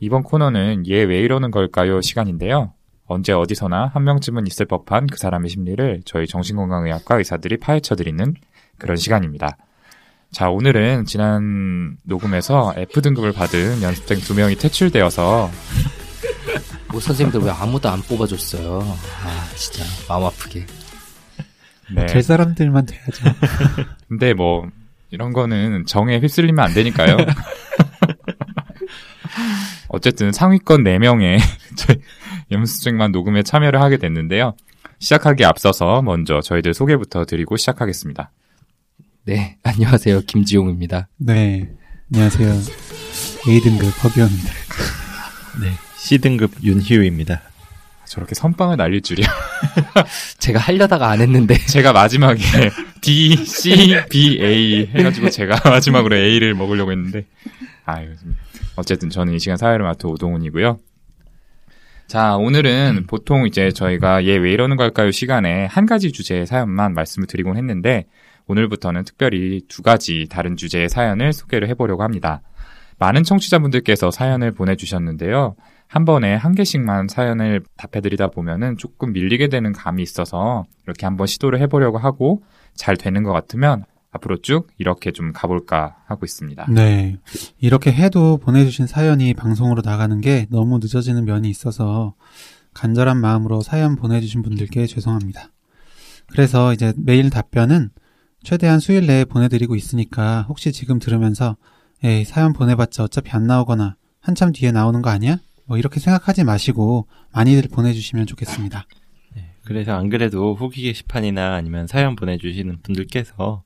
이번 코너는 얘 왜 이러는 걸까요 시간인데요. 언제 어디서나 한 명쯤은 있을 법한 그 사람의 심리를 저희 정신건강의학과 의사들이 파헤쳐드리는 그런 시간입니다. 자, 오늘은 지난 녹음에서 F등급을 받은 연습생 두 명이 퇴출되어서 뭐 선생님들 왜 아무도 안 뽑아줬어요. 아, 진짜 마음 아프게. 네. 될 사람들만 돼야죠. 근데 뭐 이런 거는 정에 휩쓸리면 안 되니까요. 어쨌든 상위권 4명의 저희 연습생만 녹음에 참여를 하게 됐는데요. 시작하기 앞서서 먼저 저희들 소개부터 드리고 시작하겠습니다. 네, 안녕하세요. 김지용입니다. 네. 안녕하세요. A등급 허기원입니다. 네. C등급 윤희우입니다. 저렇게 선빵을 날릴 줄이야. 제가 하려다가 안 했는데. 제가 마지막에 D, C, B, A 해가지고 제가 마지막으로 A를 먹으려고 했는데. 아유, 어쨌든 저는 이 시간 사회를 맡은 오동훈이고요. 자, 오늘은 보통 이제 저희가 얘 왜 이러는 걸까요 시간에 한 가지 주제의 사연만 말씀을 드리곤 했는데 오늘부터는 특별히 두 가지 다른 주제의 사연을 소개를 해보려고 합니다. 많은 청취자분들께서 사연을 보내주셨는데요. 한 번에 한 개씩만 사연을 답해드리다 보면은 조금 밀리게 되는 감이 있어서 이렇게 한번 시도를 해보려고 하고 잘 되는 것 같으면 앞으로 쭉 이렇게 좀 가볼까 하고 있습니다. 네. 이렇게 해도 보내주신 사연이 방송으로 나가는 게 너무 늦어지는 면이 있어서 간절한 마음으로 사연 보내주신 분들께 죄송합니다. 그래서 이제 메일 답변은 최대한 수일 내에 보내드리고 있으니까 혹시 지금 들으면서 에이, 사연 보내봤자 어차피 안 나오거나 한참 뒤에 나오는 거 아니야? 뭐 이렇게 생각하지 마시고 많이들 보내주시면 좋겠습니다. 네, 그래서 안 그래도 후기 게시판이나 아니면 사연 보내주시는 분들께서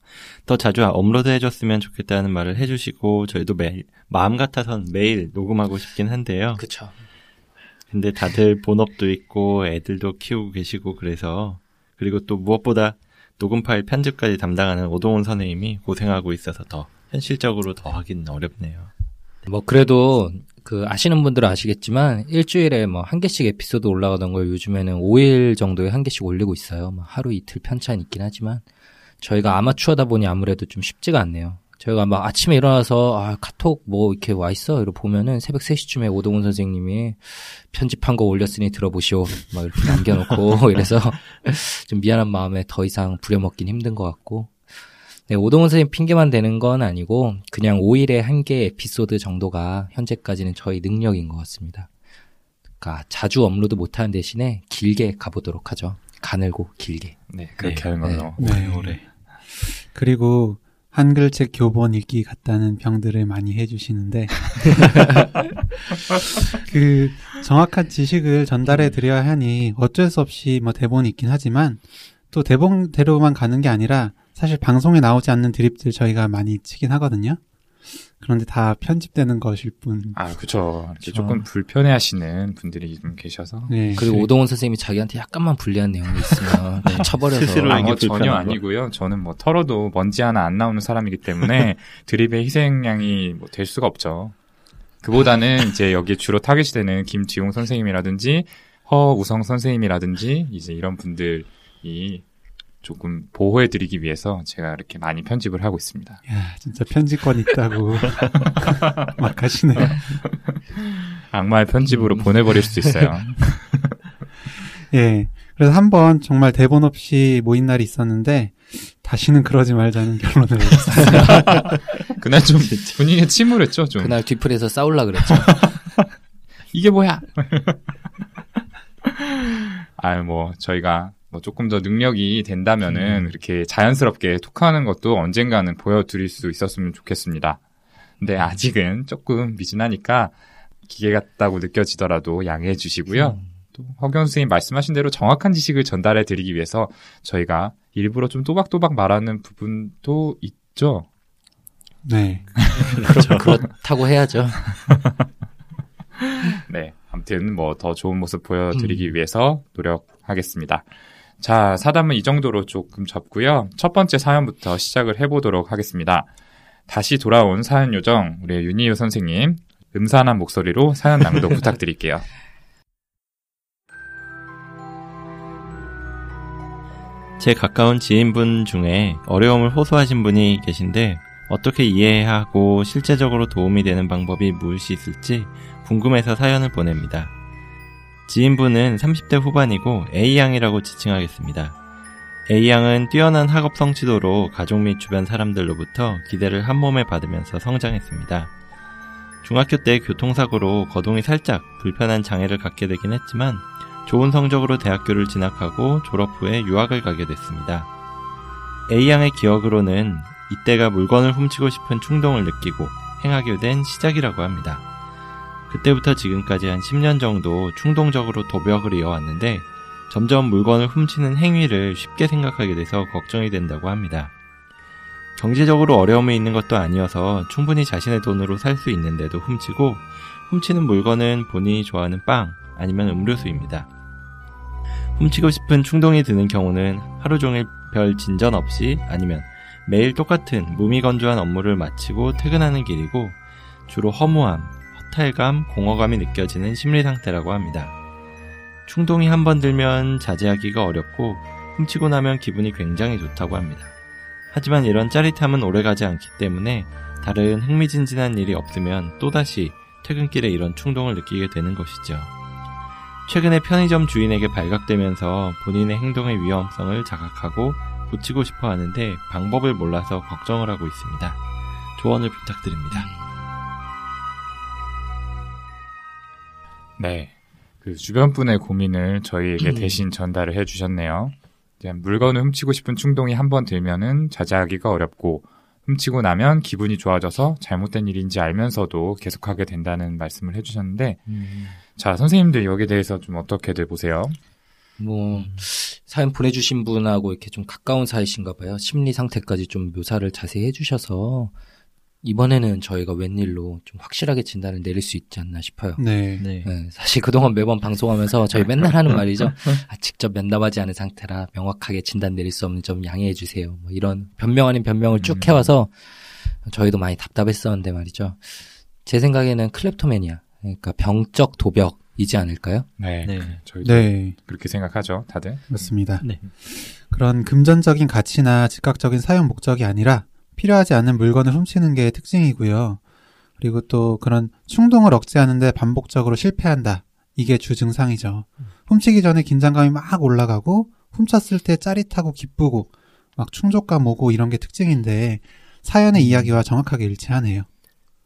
더 자주 업로드 해줬으면 좋겠다는 말을 해주시고 저희도 매일 마음 같아선 매일 녹음하고 싶긴 한데요. 그쵸. 근데 다들 본업도 있고 애들도 키우고 계시고 그래서 그리고 또 무엇보다 녹음 파일 편집까지 담당하는 오동훈 선생님이 고생하고 있어서 더 현실적으로 더 하기는 어렵네요. 뭐 그래도 그 아시는 분들은 아시겠지만 일주일에 뭐 한 개씩 에피소드 올라가던 걸 요즘에는 5일 정도에 한 개씩 올리고 있어요. 뭐 하루 이틀 편차는 있긴 하지만 저희가 아마추어다 보니 아무래도 좀 쉽지가 않네요. 저희가 막 아침에 일어나서 아 카톡 뭐 이렇게 와 있어 이러고 보면은 새벽 3시쯤에 오동훈 선생님이 편집한 거 올렸으니 들어보시오 막 이렇게 남겨놓고 이래서 좀 미안한 마음에 더 이상 부려먹긴 힘든 것 같고 네, 오동훈 선생님 핑계만 대는 건 아니고 그냥 5일에 한 개 에피소드 정도가 현재까지는 저희 능력인 것 같습니다. 그러니까 자주 업로드 못하는 대신에 길게 가보도록 하죠. 가늘고 길게. 네, 그렇게 네, 하는 걸로. 네. 오래. 그리고 한글책 교본 읽기 같다는 병들을 많이 해주시는데 그 정확한 지식을 전달해 드려야 하니 어쩔 수 없이 뭐 대본이 있긴 하지만 또 대본대로만 가는 게 아니라 사실 방송에 나오지 않는 드립들 저희가 많이 치긴 하거든요. 그런데 다 편집되는 것일 뿐. 아, 그쵸. 이렇게 그쵸. 조금 불편해 하시는 분들이 좀 계셔서. 네. 그리고 오동훈 선생님이 자기한테 약간만 불리한 내용이 있으면 다 쳐버려서 스스로 아, 뭐 전혀. 아니고요. 저는 뭐 털어도 먼지 하나 안 나오는 사람이기 때문에 드립의 희생양이 뭐 될 수가 없죠. 그보다는 이제 여기에 주로 타겟이 되는 김지용 선생님이라든지 허우성 선생님이라든지 이제 이런 분들이 조금 보호해드리기 위해서 제가 이렇게 많이 편집을 하고 있습니다. 야, 진짜 편집권 있다고 막 하시네요. 악마의 편집으로 보내버릴 수도 있어요. 예. 그래서 한 번 정말 대본 없이 모인 날이 있었는데 다시는 그러지 말자는 결론을 내렸어요. 그날 좀 분위기가 침울했죠, 좀. 그날 뒤풀이에서 싸울라 그랬죠. 이게 뭐야? 아, 뭐, 저희가 뭐 조금 더 능력이 된다면은 이렇게 자연스럽게 톡하는 것도 언젠가는 보여드릴 수 있었으면 좋겠습니다. 근데 아직은 조금 미진하니까 기계 같다고 느껴지더라도 양해해 주시고요. 또 허경 선생님 말씀하신 대로 정확한 지식을 전달해 드리기 위해서 저희가 일부러 좀 또박또박 말하는 부분도 있죠. 네. 그렇죠. 그렇다고 해야죠. 네. 아무튼 뭐 더 좋은 모습 보여드리기 위해서 노력하겠습니다. 자, 사담은 이 정도로 조금 접고요. 첫 번째 사연부터 시작을 해보도록 하겠습니다. 다시 돌아온 사연 요정, 우리 윤희유 선생님, 음산한 목소리로 사연 낭독 부탁드릴게요. 제 가까운 지인분 중에 어려움을 호소하신 분이 계신데 어떻게 이해해야 하고 실제적으로 도움이 되는 방법이 무엇이 있을지 궁금해서 사연을 보냅니다. 지인분은 30대 후반이고 A양이라고 지칭하겠습니다. A양은 뛰어난 학업 성취도로 가족 및 주변 사람들로부터 기대를 한 몸에 받으면서 성장했습니다. 중학교 때 교통사고로 거동이 살짝 불편한 장애를 갖게 되긴 했지만 좋은 성적으로 대학교를 진학하고 졸업 후에 유학을 가게 됐습니다. A양의 기억으로는 이때가 물건을 훔치고 싶은 충동을 느끼고 행하게 된 시작이라고 합니다. 그때부터 지금까지 한 10년 정도 충동적으로 도벽을 이어왔는데 점점 물건을 훔치는 행위를 쉽게 생각하게 돼서 걱정이 된다고 합니다. 경제적으로 어려움이 있는 것도 아니어서 충분히 자신의 돈으로 살 수 있는데도 훔치고 훔치는 물건은 본인이 좋아하는 빵 아니면 음료수입니다. 훔치고 싶은 충동이 드는 경우는 하루 종일 별 진전 없이 아니면 매일 똑같은 무미건조한 업무를 마치고 퇴근하는 길이고 주로 허무함, 허탈감, 공허감이 느껴지는 심리 상태라고 합니다. 충동이 한 번 들면 자제하기가 어렵고 훔치고 나면 기분이 굉장히 좋다고 합니다. 하지만 이런 짜릿함은 오래가지 않기 때문에 다른 흥미진진한 일이 없으면 또다시 퇴근길에 이런 충동을 느끼게 되는 것이죠. 최근에 편의점 주인에게 발각되면서 본인의 행동의 위험성을 자각하고 고치고 싶어 하는데 방법을 몰라서 걱정을 하고 있습니다. 조언을 부탁드립니다. 네. 그 주변 분의 고민을 저희에게 음. 대신 전달을 해 주셨네요. 이제 물건을 훔치고 싶은 충동이 한 번 들면은 자제하기가 어렵고 훔치고 나면 기분이 좋아져서 잘못된 일인지 알면서도 계속하게 된다는 말씀을 해 주셨는데 자, 선생님들 여기에 대해서 좀 어떻게들 보세요? 뭐 사연 보내주신 분하고 이렇게 좀 가까운 사이신가 봐요. 심리 상태까지 좀 묘사를 자세히 해주셔서 이번에는 저희가 웬일로 좀 확실하게 진단을 내릴 수 있지 않나 싶어요. 네. 네. 네, 사실 그동안 매번 방송하면서 저희 맨날 하는 말이죠. 아, 직접 면담하지 않은 상태라 명확하게 진단 내릴 수 없는 점 양해해 주세요. 뭐 이런 변명 아닌 변명을 쭉 음. 해와서 저희도 많이 답답했었는데 말이죠. 제 생각에는 클lep토매니아, 그러니까 병적 도벽이지 않을까요? 네. 네. 저희도 네. 그렇게 생각하죠, 다들. 맞습니다. 네. 그런 금전적인 가치나 즉각적인 사용 목적이 아니라 필요하지 않은 물건을 훔치는 게 특징이고요. 그리고 또 그런 충동을 억제하는데 반복적으로 실패한다. 이게 주 증상이죠. 훔치기 전에 긴장감이 막 올라가고 훔쳤을 때 짜릿하고 기쁘고 막 충족감 오고 이런 게 특징인데 사연의 이야기와 정확하게 일치하네요.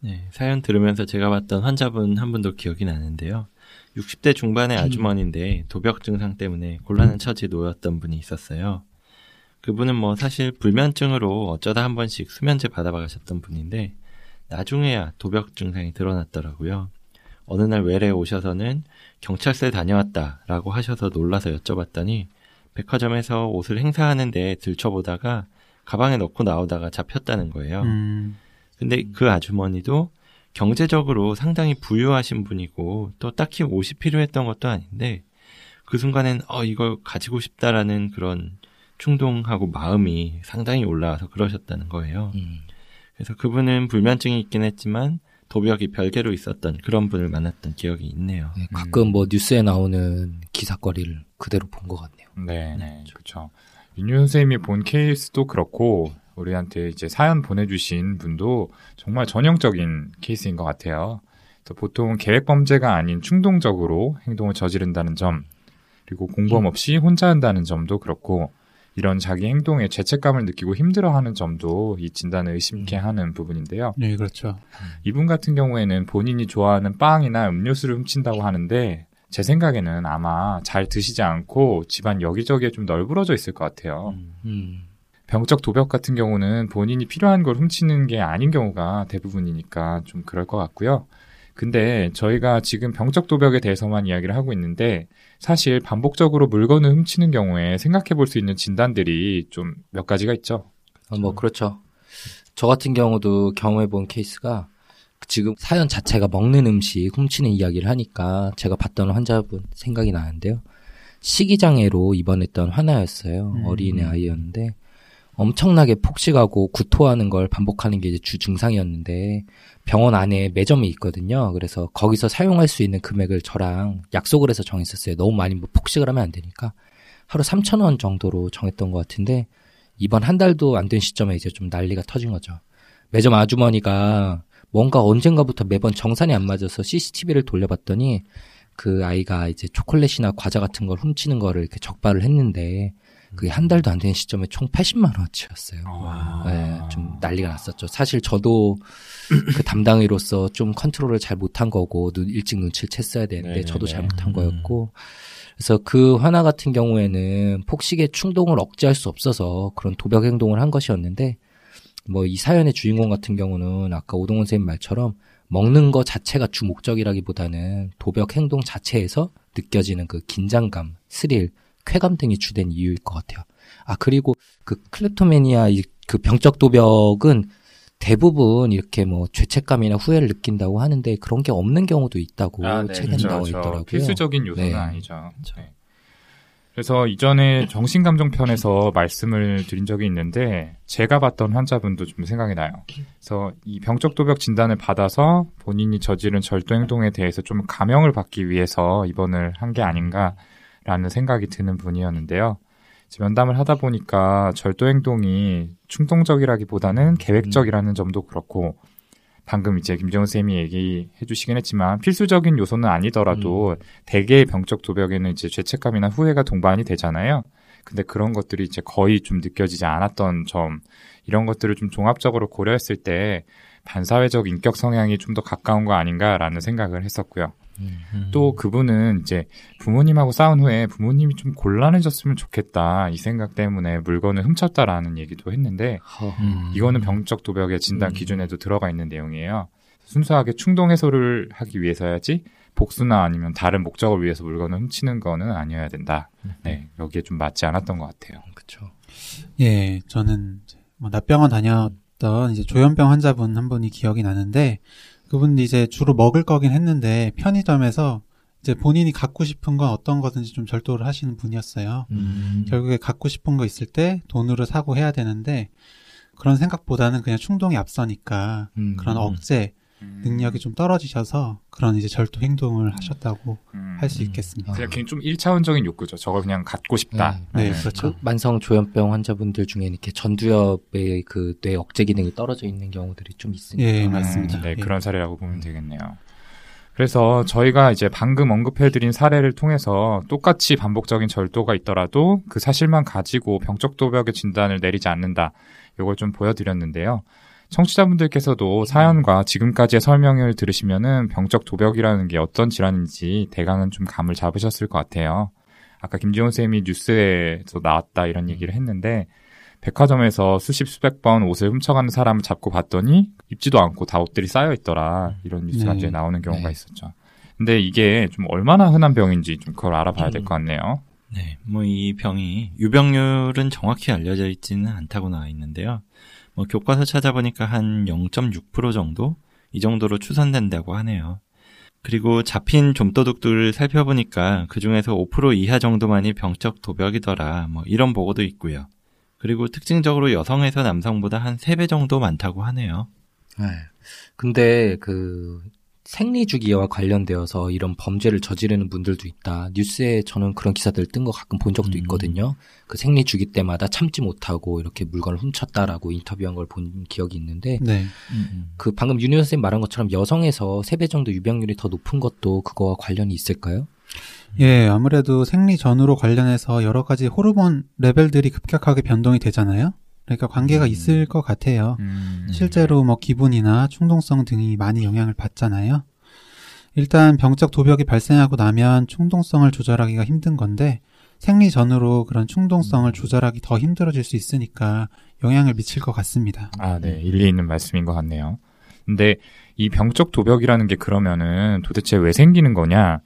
네, 사연 들으면서 제가 봤던 환자분 한 분도 기억이 나는데요. 60대 중반의 아주머니인데 도벽 증상 때문에 곤란한 처지에 놓였던 분이 있었어요. 그분은 뭐 사실 불면증으로 어쩌다 한 번씩 수면제 받아가셨던 분인데 나중에야 도벽 증상이 드러났더라고요. 어느 날 외래 오셔서는 경찰서에 다녀왔다라고 하셔서 놀라서 여쭤봤더니 백화점에서 옷을 행사하는데 들춰보다가 가방에 넣고 나오다가 잡혔다는 거예요. 음, 근데 그 아주머니도 경제적으로 상당히 부유하신 분이고 또 딱히 옷이 필요했던 것도 아닌데 그 순간엔 어 이걸 가지고 싶다라는 그런 충동하고 마음이 상당히 올라와서 그러셨다는 거예요. 음. 그래서 그분은 불면증이 있긴 했지만 도벽이 별개로 있었던 그런 분을 만났던 기억이 있네요. 네, 가끔 뭐 뉴스에 나오는 기사거리를 그대로 본 것 같네요. 네, 네, 그렇죠. 윤유 선생님이 본 케이스도 그렇고 우리한테 이제 사연 보내주신 분도 정말 전형적인 케이스인 것 같아요. 보통 계획 범죄가 아닌 충동적으로 행동을 저지른다는 점, 그리고 공범 없이 혼자 한다는 점도 그렇고 이런 자기 행동에 죄책감을 느끼고 힘들어하는 점도 이 진단을 의심케 하는 부분인데요. 네, 그렇죠. 이분 같은 경우에는 본인이 좋아하는 빵이나 음료수를 훔친다고 하는데 제 생각에는 아마 잘 드시지 않고 집안 여기저기에 좀 널브러져 있을 것 같아요. 음, 음. 병적 도벽 같은 경우는 본인이 필요한 걸 훔치는 게 아닌 경우가 대부분이니까 좀 그럴 것 같고요. 근데 저희가 지금 병적 도벽에 대해서만 이야기를 하고 있는데 사실 반복적으로 물건을 훔치는 경우에 생각해 볼 수 있는 진단들이 좀 몇 가지가 있죠. 아, 뭐 그렇죠. 저 같은 경우도 경험해 본 케이스가 지금 사연 자체가 먹는 음식 훔치는 이야기를 하니까 제가 봤던 환자분 생각이 나는데요. 식이장애로 입원했던 하나였어요. 음. 어린애 아이였는데 엄청나게 폭식하고 구토하는 걸 반복하는 게 이제 주 증상이었는데 병원 안에 매점이 있거든요. 그래서 거기서 사용할 수 있는 금액을 저랑 약속을 해서 정했었어요. 너무 많이 뭐 폭식을 하면 안 되니까 하루 3천 원 정도로 정했던 것 같은데 이번 한 달도 안 된 시점에 이제 좀 난리가 터진 거죠. 매점 아주머니가 뭔가 언젠가부터 매번 정산이 안 맞아서 CCTV를 돌려봤더니 그 아이가 이제 초콜릿이나 과자 같은 걸 훔치는 거를 이렇게 적발을 했는데 그게 한 달도 안 된 시점에 총 80만 원어치였어요. 와. 네, 좀 난리가 났었죠. 사실 저도 그 담당의로서 좀 컨트롤을 잘 못한 거고 눈, 일찍 눈치를 챘어야 되는데 네네네. 저도 잘 못한 거였고 그래서 그 화나 같은 경우에는 폭식의 충동을 억제할 수 없어서 그런 도벽 행동을 한 것이었는데 뭐 이 사연의 주인공 같은 경우는 아까 오동원 선생님 말처럼 먹는 거 자체가 주 목적이라기보다는 도벽 행동 자체에서 느껴지는 그 긴장감, 스릴, 쾌감 등이 주된 이유일 것 같아요. 아 그리고 그 클lep토매니아 이- 그 병적 도벽은 대부분 이렇게 뭐 죄책감이나 후회를 느낀다고 하는데 그런 게 없는 경우도 있다고 아, 네, 책에 그렇죠, 나와 그렇죠. 있더라고요. 필수적인 요소는 네. 아니죠. 네. 그래서 이전에 정신감정 편에서 말씀을 드린 적이 있는데 제가 봤던 환자분도 좀 생각이 나요. 그래서 이 병적 도벽 진단을 받아서 본인이 저지른 절도 행동에 대해서 좀 감형을 받기 위해서 입원을 한 게 아닌가 라는 생각이 드는 분이었는데요. 면담을 하다 보니까 절도 행동이 충동적이라기보다는 계획적이라는 점도 그렇고 방금 이제 김정은 쌤이 얘기해 주시긴 했지만 필수적인 요소는 아니더라도 대개의 병적 도벽에는 이제 죄책감이나 후회가 동반이 되잖아요. 근데 그런 것들이 이제 거의 좀 느껴지지 않았던 점 이런 것들을 좀 종합적으로 고려했을 때 반사회적 인격 성향이 좀 더 가까운 거 아닌가라는 생각을 했었고요. 음. 또 그분은 이제 부모님하고 싸운 후에 부모님이 좀 곤란해졌으면 좋겠다 이 생각 때문에 물건을 훔쳤다라는 얘기도 했는데 음. 이거는 병적 도벽의 진단 음. 기준에도 들어가 있는 내용이에요. 순수하게 충동 해소를 하기 위해서야지 복수나 아니면 다른 목적을 위해서 물건을 훔치는 거는 아니어야 된다. 네, 여기에 좀 맞지 않았던 것 같아요. 그렇죠. 예, 저는 뭐 납병원 다녔던 이제 조현병 환자분 한 분이 기억이 나는데 그분이 이제 주로 먹을 거긴 했는데 편의점에서 이제 본인이 갖고 싶은 건 어떤 거든지 좀 절도를 하시는 분이었어요. 음. 결국에 갖고 싶은 거 있을 때 돈으로 사고 해야 되는데 그런 생각보다는 그냥 충동이 앞서니까 음. 그런 억제 능력이 좀 떨어지셔서 그런 이제 절도 행동을 하셨다고 음. 할수 음. 있겠습니다. 그냥 좀 1차원적인 욕구죠. 저걸 그냥 갖고 싶다. 네, 그 그렇죠. 만성 조현병 환자분들 중에 이렇게 전두엽의 그 뇌 억제 기능이 떨어져 있는 경우들이 좀 있으니까. 예, 음, 맞습니다. 네, 예. 그런 사례라고 보면 되겠네요. 그래서 저희가 이제 방금 언급해드린 사례를 통해서 똑같이 반복적인 절도가 있더라도 그 사실만 가지고 병적 도벽의 진단을 내리지 않는다. 이걸 좀 보여드렸는데요. 청취자분들께서도 사연과 지금까지의 설명을 들으시면은 병적 도벽이라는 게 어떤 질환인지 대강은 좀 감을 잡으셨을 것 같아요. 아까 김지원 쌤이 뉴스에서 나왔다 이런 얘기를 했는데 백화점에서 수십 수백 번 옷을 훔쳐가는 사람을 잡고 봤더니 입지도 않고 다 옷들이 쌓여 있더라 이런 뉴스가 네. 이제 나오는 경우가 네. 있었죠. 근데 이게 좀 얼마나 흔한 병인지 좀 그걸 알아봐야 될 것 같네요. 네, 뭐 이 병이 유병률은 정확히 알려져 있지는 않다고 나와 있는데요. 뭐 교과서 찾아보니까 한 0.6% 정도 이 정도로 추산된다고 하네요. 그리고 잡힌 좀도둑들을 살펴보니까 그 중에서 5% 이하 정도만이 병적 도벽이더라. 뭐 이런 보고도 있고요. 그리고 특징적으로 여성에서 남성보다 한 3배 정도 많다고 하네요. 네. 근데 그 생리 주기와 관련되어서 이런 범죄를 저지르는 분들도 있다. 뉴스에 저는 그런 기사들 뜬 거 가끔 본 적도 음. 있거든요. 그 생리 주기 때마다 참지 못하고 이렇게 물건을 훔쳤다라고 인터뷰한 걸 본 기억이 있는데 네. 그 방금 윤희원 선생님 말한 것처럼 여성에서 3배 정도 유병률이 더 높은 것도 그거와 관련이 있을까요? 예, 아무래도 생리 전후로 관련해서 여러 가지 호르몬 레벨들이 급격하게 변동이 되잖아요. 그러니까 관계가 음. 있을 것 같아요. 음, 실제로 뭐 기분이나 충동성 등이 많이 영향을 받잖아요. 일단 병적 도벽이 발생하고 나면 충동성을 조절하기가 힘든 건데 생리 전후로 그런 충동성을 조절하기 더 힘들어질 수 있으니까 영향을 미칠 것 같습니다. 아, 네. 일리 있는 말씀인 것 같네요. 근데 이 병적 도벽이라는 게 그러면은 도대체 왜 생기는 거냐?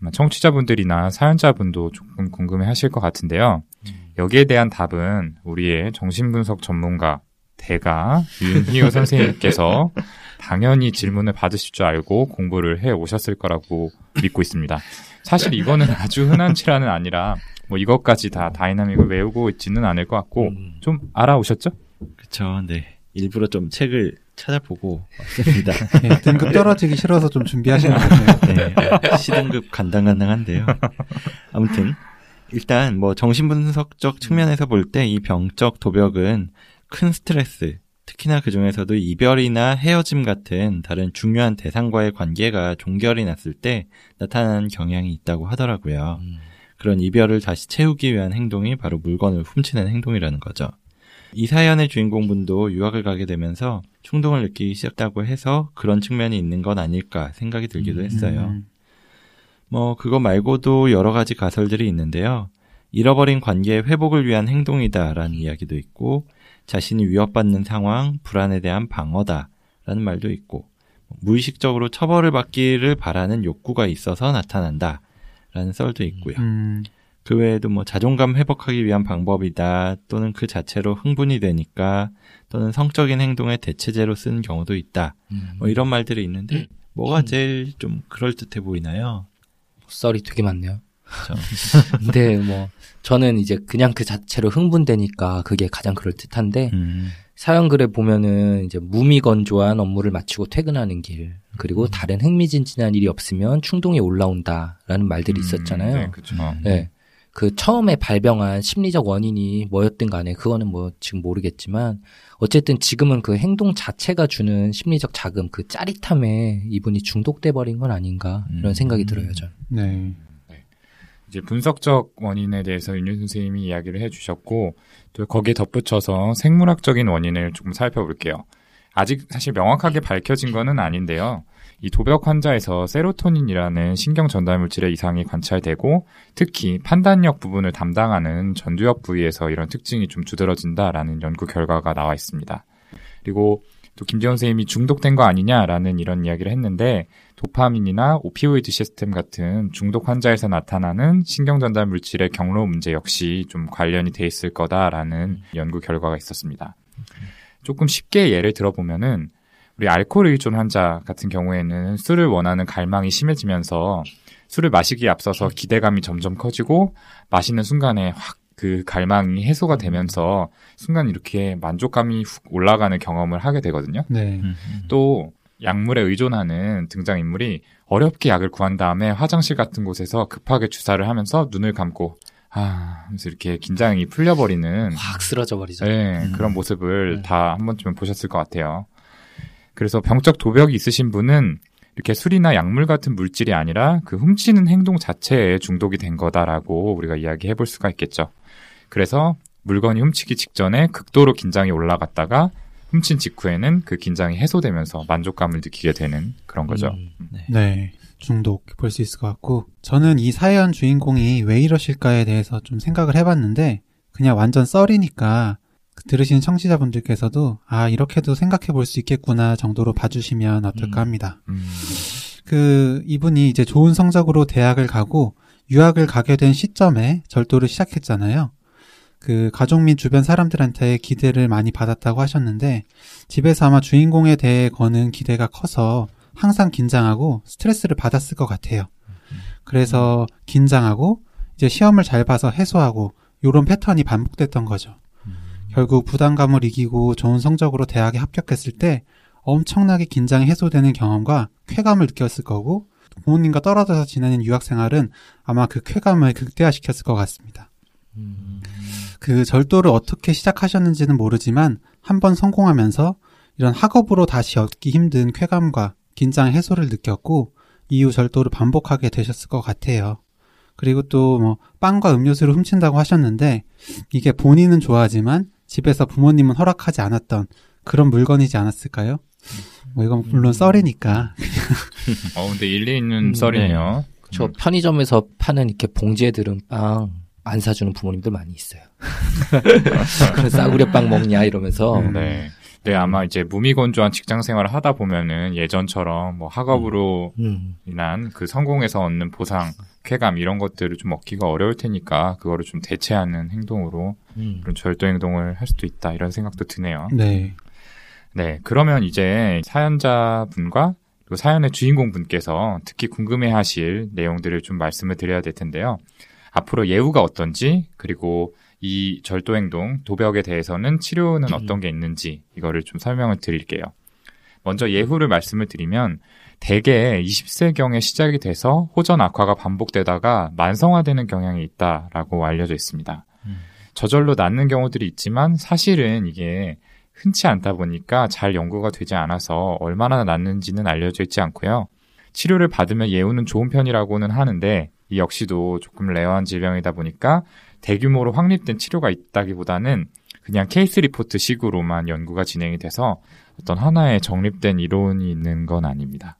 아마 청취자분들이나 사연자분도 조금 궁금해 하실 것 같은데요. 여기에 대한 답은 우리의 정신분석 전문가 대가 윤희호 선생님께서 당연히 질문을 받으실 줄 알고 공부를 해 오셨을 거라고 믿고 있습니다. 사실 이거는 아주 흔한 질환은 아니라 뭐 이것까지 다 다이나믹을 외우고 있지는 않을 것 같고 음. 좀 알아오셨죠? 그쵸, 네. 일부러 좀 책을 찾아보고 왔습니다. 예, 등급 떨어지기 싫어서 좀 준비하시는 것 같아요. 네, 시등급 간당간당한데요. 아무튼 일단 뭐 정신분석적 측면에서 볼 때 이 병적 도벽은 큰 스트레스 특히나 그 중에서도 이별이나 헤어짐 같은 다른 중요한 대상과의 관계가 종결이 났을 때 나타나는 경향이 있다고 하더라고요. 음. 그런 이별을 다시 채우기 위한 행동이 바로 물건을 훔치는 행동이라는 거죠. 이 사연의 주인공분도 유학을 가게 되면서 충동을 느끼기 시작했다고 해서 그런 측면이 있는 건 아닐까 생각이 들기도 했어요. 음. 뭐 그거 말고도 여러 가지 가설들이 있는데요. 잃어버린 관계의 회복을 위한 행동이다라는 이야기도 있고 자신이 위협받는 상황, 불안에 대한 방어다라는 말도 있고 무의식적으로 처벌을 받기를 바라는 욕구가 있어서 나타난다라는 썰도 있고요. 음. 그 외에도 뭐 자존감 회복하기 위한 방법이다 또는 그 자체로 흥분이 되니까 또는 성적인 행동의 대체제로 쓰는 경우도 있다. 음. 뭐 이런 말들이 있는데 뭐가 제일 좀 그럴듯해 보이나요? 썰이 되게 많네요. 근데 뭐 저는 이제 그냥 그 자체로 흥분되니까 그게 가장 그럴 듯한데 음. 사연 글에 보면은 이제 무미건조한 업무를 마치고 퇴근하는 길 그리고 다른 흥미진진한 일이 없으면 충동이 올라온다라는 말들이 있었잖아요. 네, 그렇죠. 네. 그 처음에 발병한 심리적 원인이 뭐였든 간에 그거는 뭐 지금 모르겠지만 어쨌든 지금은 그 행동 자체가 주는 심리적 자금 그 짜릿함에 이분이 중독돼 버린 건 아닌가 이런 음. 생각이 들어요, 전. 네. 이제 분석적 원인에 대해서 윤유 선생님이 이야기를 해주셨고 또 거기에 덧붙여서 생물학적인 원인을 조금 살펴볼게요. 아직 사실 명확하게 밝혀진 거는 아닌데요. 이 도벽 환자에서 세로토닌이라는 신경 전달 물질의 이상이 관찰되고 특히 판단력 부분을 담당하는 전두엽 부위에서 이런 특징이 좀 두드러진다라는 연구 결과가 나와 있습니다. 그리고 또 김재원 선생님이 중독된 거 아니냐라는 이런 이야기를 했는데 도파민이나 오피오이드 시스템 같은 중독 환자에서 나타나는 신경 전달 물질의 경로 문제 역시 좀 관련이 돼 있을 거다라는 연구 결과가 있었습니다. 조금 쉽게 예를 들어보면은 우리 알코올 의존 환자 같은 경우에는 술을 원하는 갈망이 심해지면서 술을 마시기에 앞서서 기대감이 점점 커지고 마시는 순간에 확 그 갈망이 해소가 되면서 순간 이렇게 만족감이 훅 올라가는 경험을 하게 되거든요. 네. 음. 또 약물에 의존하는 등장인물이 어렵게 약을 구한 다음에 화장실 같은 곳에서 급하게 주사를 하면서 눈을 감고 아 하면서 이렇게 긴장이 풀려버리는 확 쓰러져 버리죠. 네, 음. 그런 모습을 네. 다 한 번쯤은 보셨을 것 같아요. 그래서 병적 도벽이 있으신 분은 이렇게 술이나 약물 같은 물질이 아니라 그 훔치는 행동 자체에 중독이 된 거다라고 우리가 이야기해 볼 수가 있겠죠. 그래서 물건이 훔치기 직전에 극도로 긴장이 올라갔다가 훔친 직후에는 그 긴장이 해소되면서 만족감을 느끼게 되는 그런 거죠. 음. 네. 중독 볼 수 있을 것 같고 저는 이 사연 주인공이 왜 이러실까에 대해서 좀 생각을 해봤는데 그냥 완전 썰이니까 그 들으시는 청취자분들께서도 아 이렇게도 생각해 볼 수 있겠구나 정도로 봐주시면 어떨까 음. 합니다. 음, 그 이분이 이제 좋은 성적으로 대학을 가고 유학을 가게 된 시점에 절도를 시작했잖아요. 그 가족 및 주변 사람들한테 기대를 많이 받았다고 하셨는데 집에서 아마 주인공에 대해 거는 기대가 커서 항상 긴장하고 스트레스를 받았을 것 같아요. 그래서 긴장하고 이제 시험을 잘 봐서 해소하고 요런 패턴이 반복됐던 거죠. 결국 부담감을 이기고 좋은 성적으로 대학에 합격했을 때 엄청나게 긴장이 해소되는 경험과 쾌감을 느꼈을 거고 부모님과 떨어져서 지내는 유학 생활은 아마 그 쾌감을 극대화시켰을 것 같습니다. 음. 그 절도를 어떻게 시작하셨는지는 모르지만 한번 성공하면서 이런 학업으로 다시 얻기 힘든 쾌감과 긴장 해소를 느꼈고 이후 절도를 반복하게 되셨을 것 같아요. 그리고 또 뭐 빵과 음료수를 훔친다고 하셨는데 이게 본인은 좋아하지만 집에서 부모님은 허락하지 않았던 그런 물건이지 않았을까요? 뭐 이건 물론 썰이니까 어, 근데 일리 있는 음, 썰이네요. 저 편의점에서 파는 이렇게 봉지에 들은 빵 안 사주는 부모님들 많이 있어요. 그 싸구려 빵 먹냐 이러면서 음. 네. 네, 아마 이제 무미건조한 직장 생활을 하다 보면은 예전처럼 뭐 학업으로 음. 인한 그 성공에서 얻는 보상, 쾌감 이런 것들을 좀 얻기가 어려울 테니까 그거를 좀 대체하는 행동으로 음. 그런 절도 행동을 할 수도 있다 이런 생각도 드네요. 네. 네, 그러면 이제 사연자분과 그리고 사연의 주인공 분께서 특히 궁금해 하실 내용들을 좀 말씀을 드려야 될 텐데요. 앞으로 예후가 어떤지 그리고 이 절도 행동, 도벽에 대해서는 치료는 어떤 게 있는지 이거를 좀 설명을 드릴게요. 먼저 예후를 말씀을 드리면 대개 20세경에 시작이 돼서 호전 악화가 반복되다가 만성화되는 경향이 있다라고 알려져 있습니다. 음. 저절로 낫는 경우들이 있지만 사실은 이게 흔치 않다 보니까 잘 연구가 되지 않아서 얼마나 낫는지는 알려져 있지 않고요. 치료를 받으면 예후는 좋은 편이라고는 하는데 이 역시도 조금 rare한 질병이다 보니까 대규모로 확립된 치료가 있다기보다는 그냥 케이스 리포트 식으로만 연구가 진행이 돼서 어떤 하나의 정립된 이론이 있는 건 아닙니다.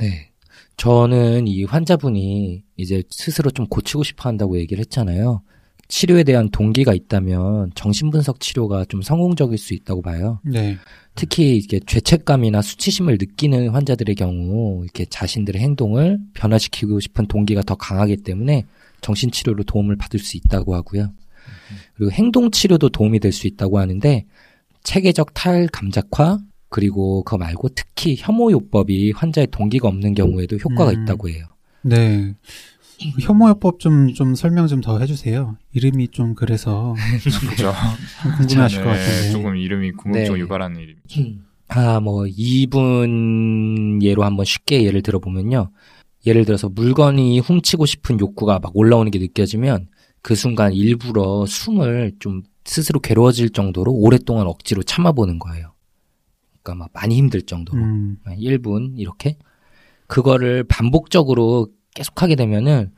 네. 저는 이 환자분이 이제 스스로 좀 고치고 싶어 한다고 얘기를 했잖아요. 치료에 대한 동기가 있다면 정신분석 치료가 좀 성공적일 수 있다고 봐요. 네. 특히 이게 죄책감이나 수치심을 느끼는 환자들의 경우 이렇게 자신들의 행동을 변화시키고 싶은 동기가 더 강하기 때문에 정신치료로 도움을 받을 수 있다고 하고요. 그리고 행동치료도 도움이 될 수 있다고 하는데 체계적 탈감작화 그리고 그거 말고 특히 혐오요법이 환자의 동기가 없는 경우에도 효과가 음. 있다고 해요. 네. 혐오요법 좀, 좀 설명 좀 더 해주세요. 이름이 좀 그래서. 좀 궁금해하실 것 네, 같은데. 조금 이름이 궁금증 네. 유발하는 이름이죠. 아, 뭐, 이분 예로 한번 쉽게 예를 들어보면요. 예를 들어서 물건이 훔치고 싶은 욕구가 막 올라오는 게 느껴지면 그 순간 일부러 숨을 좀 스스로 괴로워질 정도로 오랫동안 억지로 참아보는 거예요. 그러니까 막 많이 힘들 정도로. 음, 1분 이렇게. 그거를 반복적으로 계속 하게 되면은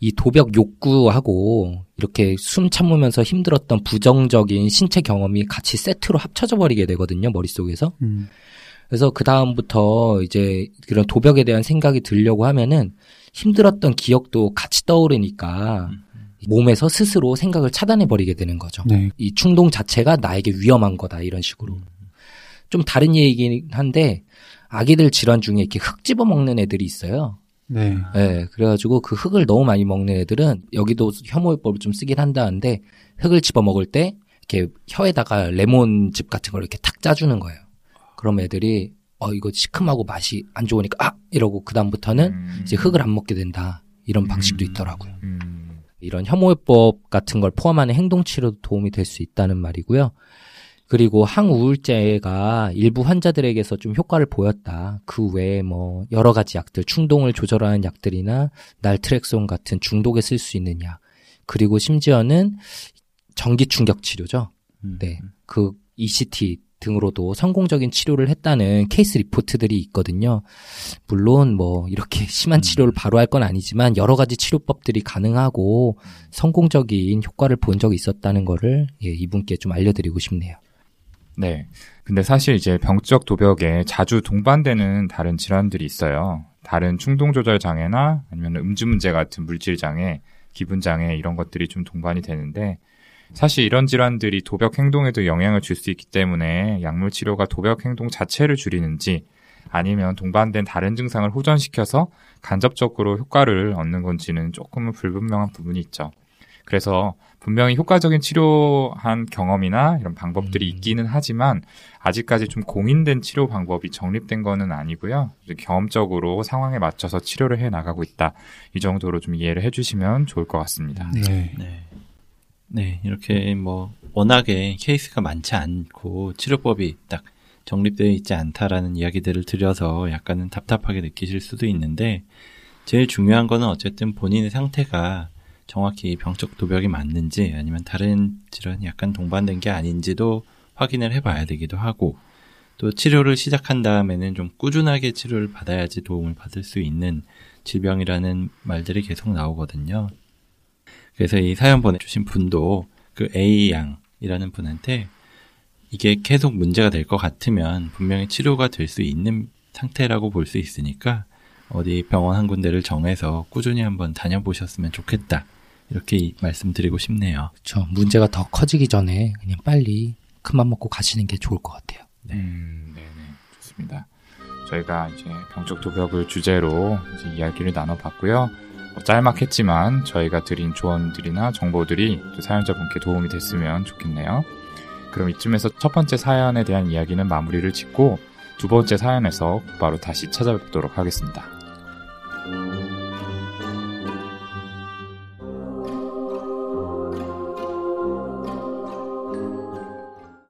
이 도벽 욕구하고 이렇게 숨 참으면서 힘들었던 부정적인 신체 경험이 같이 세트로 합쳐져 버리게 되거든요 머릿속에서. 음, 그래서 그 다음부터 이제 그런 도벽에 대한 생각이 들려고 하면은 힘들었던 기억도 같이 떠오르니까 몸에서 스스로 생각을 차단해 버리게 되는 거죠. 네. 이 충동 자체가 나에게 위험한 거다 이런 식으로 좀 다른 얘기긴 한데 아기들 질환 중에 이렇게 흙 집어 먹는 애들이 있어요. 네. 예, 그래가지고 그 흙을 너무 많이 먹는 애들은 여기도 혐오요법을 좀 쓰긴 한다는데 흙을 집어 먹을 때 이렇게 혀에다가 레몬즙 같은 걸 이렇게 탁 짜주는 거예요. 그럼 애들이 어 이거 시큼하고 맛이 안 좋으니까 아 이러고 그 다음부터는 음. 이제 흙을 안 먹게 된다 이런 방식도 음. 있더라고요. 음. 이런 혐오요법 같은 걸 포함하는 행동치료도 도움이 될 수 있다는 말이고요. 그리고 항우울제가 일부 환자들에게서 좀 효과를 보였다. 그 외에 뭐 여러 가지 약들, 충동을 조절하는 약들이나 날트렉손 같은 중독에 쓸 수 있는 약. 그리고 심지어는 전기 충격 치료죠. 음. 네. 그 ECT 등으로도 성공적인 치료를 했다는 케이스 리포트들이 있거든요. 물론 뭐 이렇게 심한 치료를 바로 할 건 아니지만 여러 가지 치료법들이 가능하고 성공적인 효과를 본 적이 있었다는 거를 예, 이분께 좀 알려드리고 싶네요. 네. 근데 사실 이제 병적 도벽에 자주 동반되는 다른 질환들이 있어요. 다른 충동 조절 장애나 아니면 음주 문제 같은 물질 장애, 기분 장애 이런 것들이 좀 동반이 되는데 사실 이런 질환들이 도벽 행동에도 영향을 줄 수 있기 때문에 약물 치료가 도벽 행동 자체를 줄이는지 아니면 동반된 다른 증상을 호전시켜서 간접적으로 효과를 얻는 건지는 조금은 불분명한 부분이 있죠. 그래서 분명히 효과적인 치료한 경험이나 이런 방법들이 음. 있기는 하지만 아직까지 좀 공인된 치료 방법이 정립된 거는 아니고요. 이제 경험적으로 상황에 맞춰서 치료를 해 나가고 있다. 이 정도로 좀 이해를 해주시면 좋을 것 같습니다. 네. 네. 네, 이렇게 뭐 워낙에 케이스가 많지 않고 치료법이 딱 정립되어 있지 않다라는 이야기들을 드려서 약간은 답답하게 느끼실 수도 있는데 제일 중요한 거는 어쨌든 본인의 상태가 정확히 병적 도벽이 맞는지 아니면 다른 질환이 약간 동반된 게 아닌지도 확인을 해봐야 되기도 하고 또 치료를 시작한 다음에는 좀 꾸준하게 치료를 받아야지 도움을 받을 수 있는 질병이라는 말들이 계속 나오거든요. 그래서 이 사연 보내주신 분도 그 A 양이라는 분한테 이게 계속 문제가 될 것 같으면 분명히 치료가 될 수 있는 상태라고 볼 수 있으니까 어디 병원 한 군데를 정해서 꾸준히 한번 다녀보셨으면 좋겠다. 이렇게 이- 말씀드리고 싶네요. 그렇죠. 문제가 더 커지기 전에 그냥 빨리 큰맘 먹고 가시는 게 좋을 것 같아요. 음, 네네. 좋습니다. 저희가 이제 병적 도벽을 주제로 이제 이야기를 나눠봤고요. 뭐 짤막했지만 저희가 드린 조언들이나 정보들이 또 사연자분께 도움이 됐으면 좋겠네요. 그럼 이쯤에서 첫 번째 사연에 대한 이야기는 마무리를 짓고 두 번째 사연에서 바로 다시 찾아뵙도록 하겠습니다.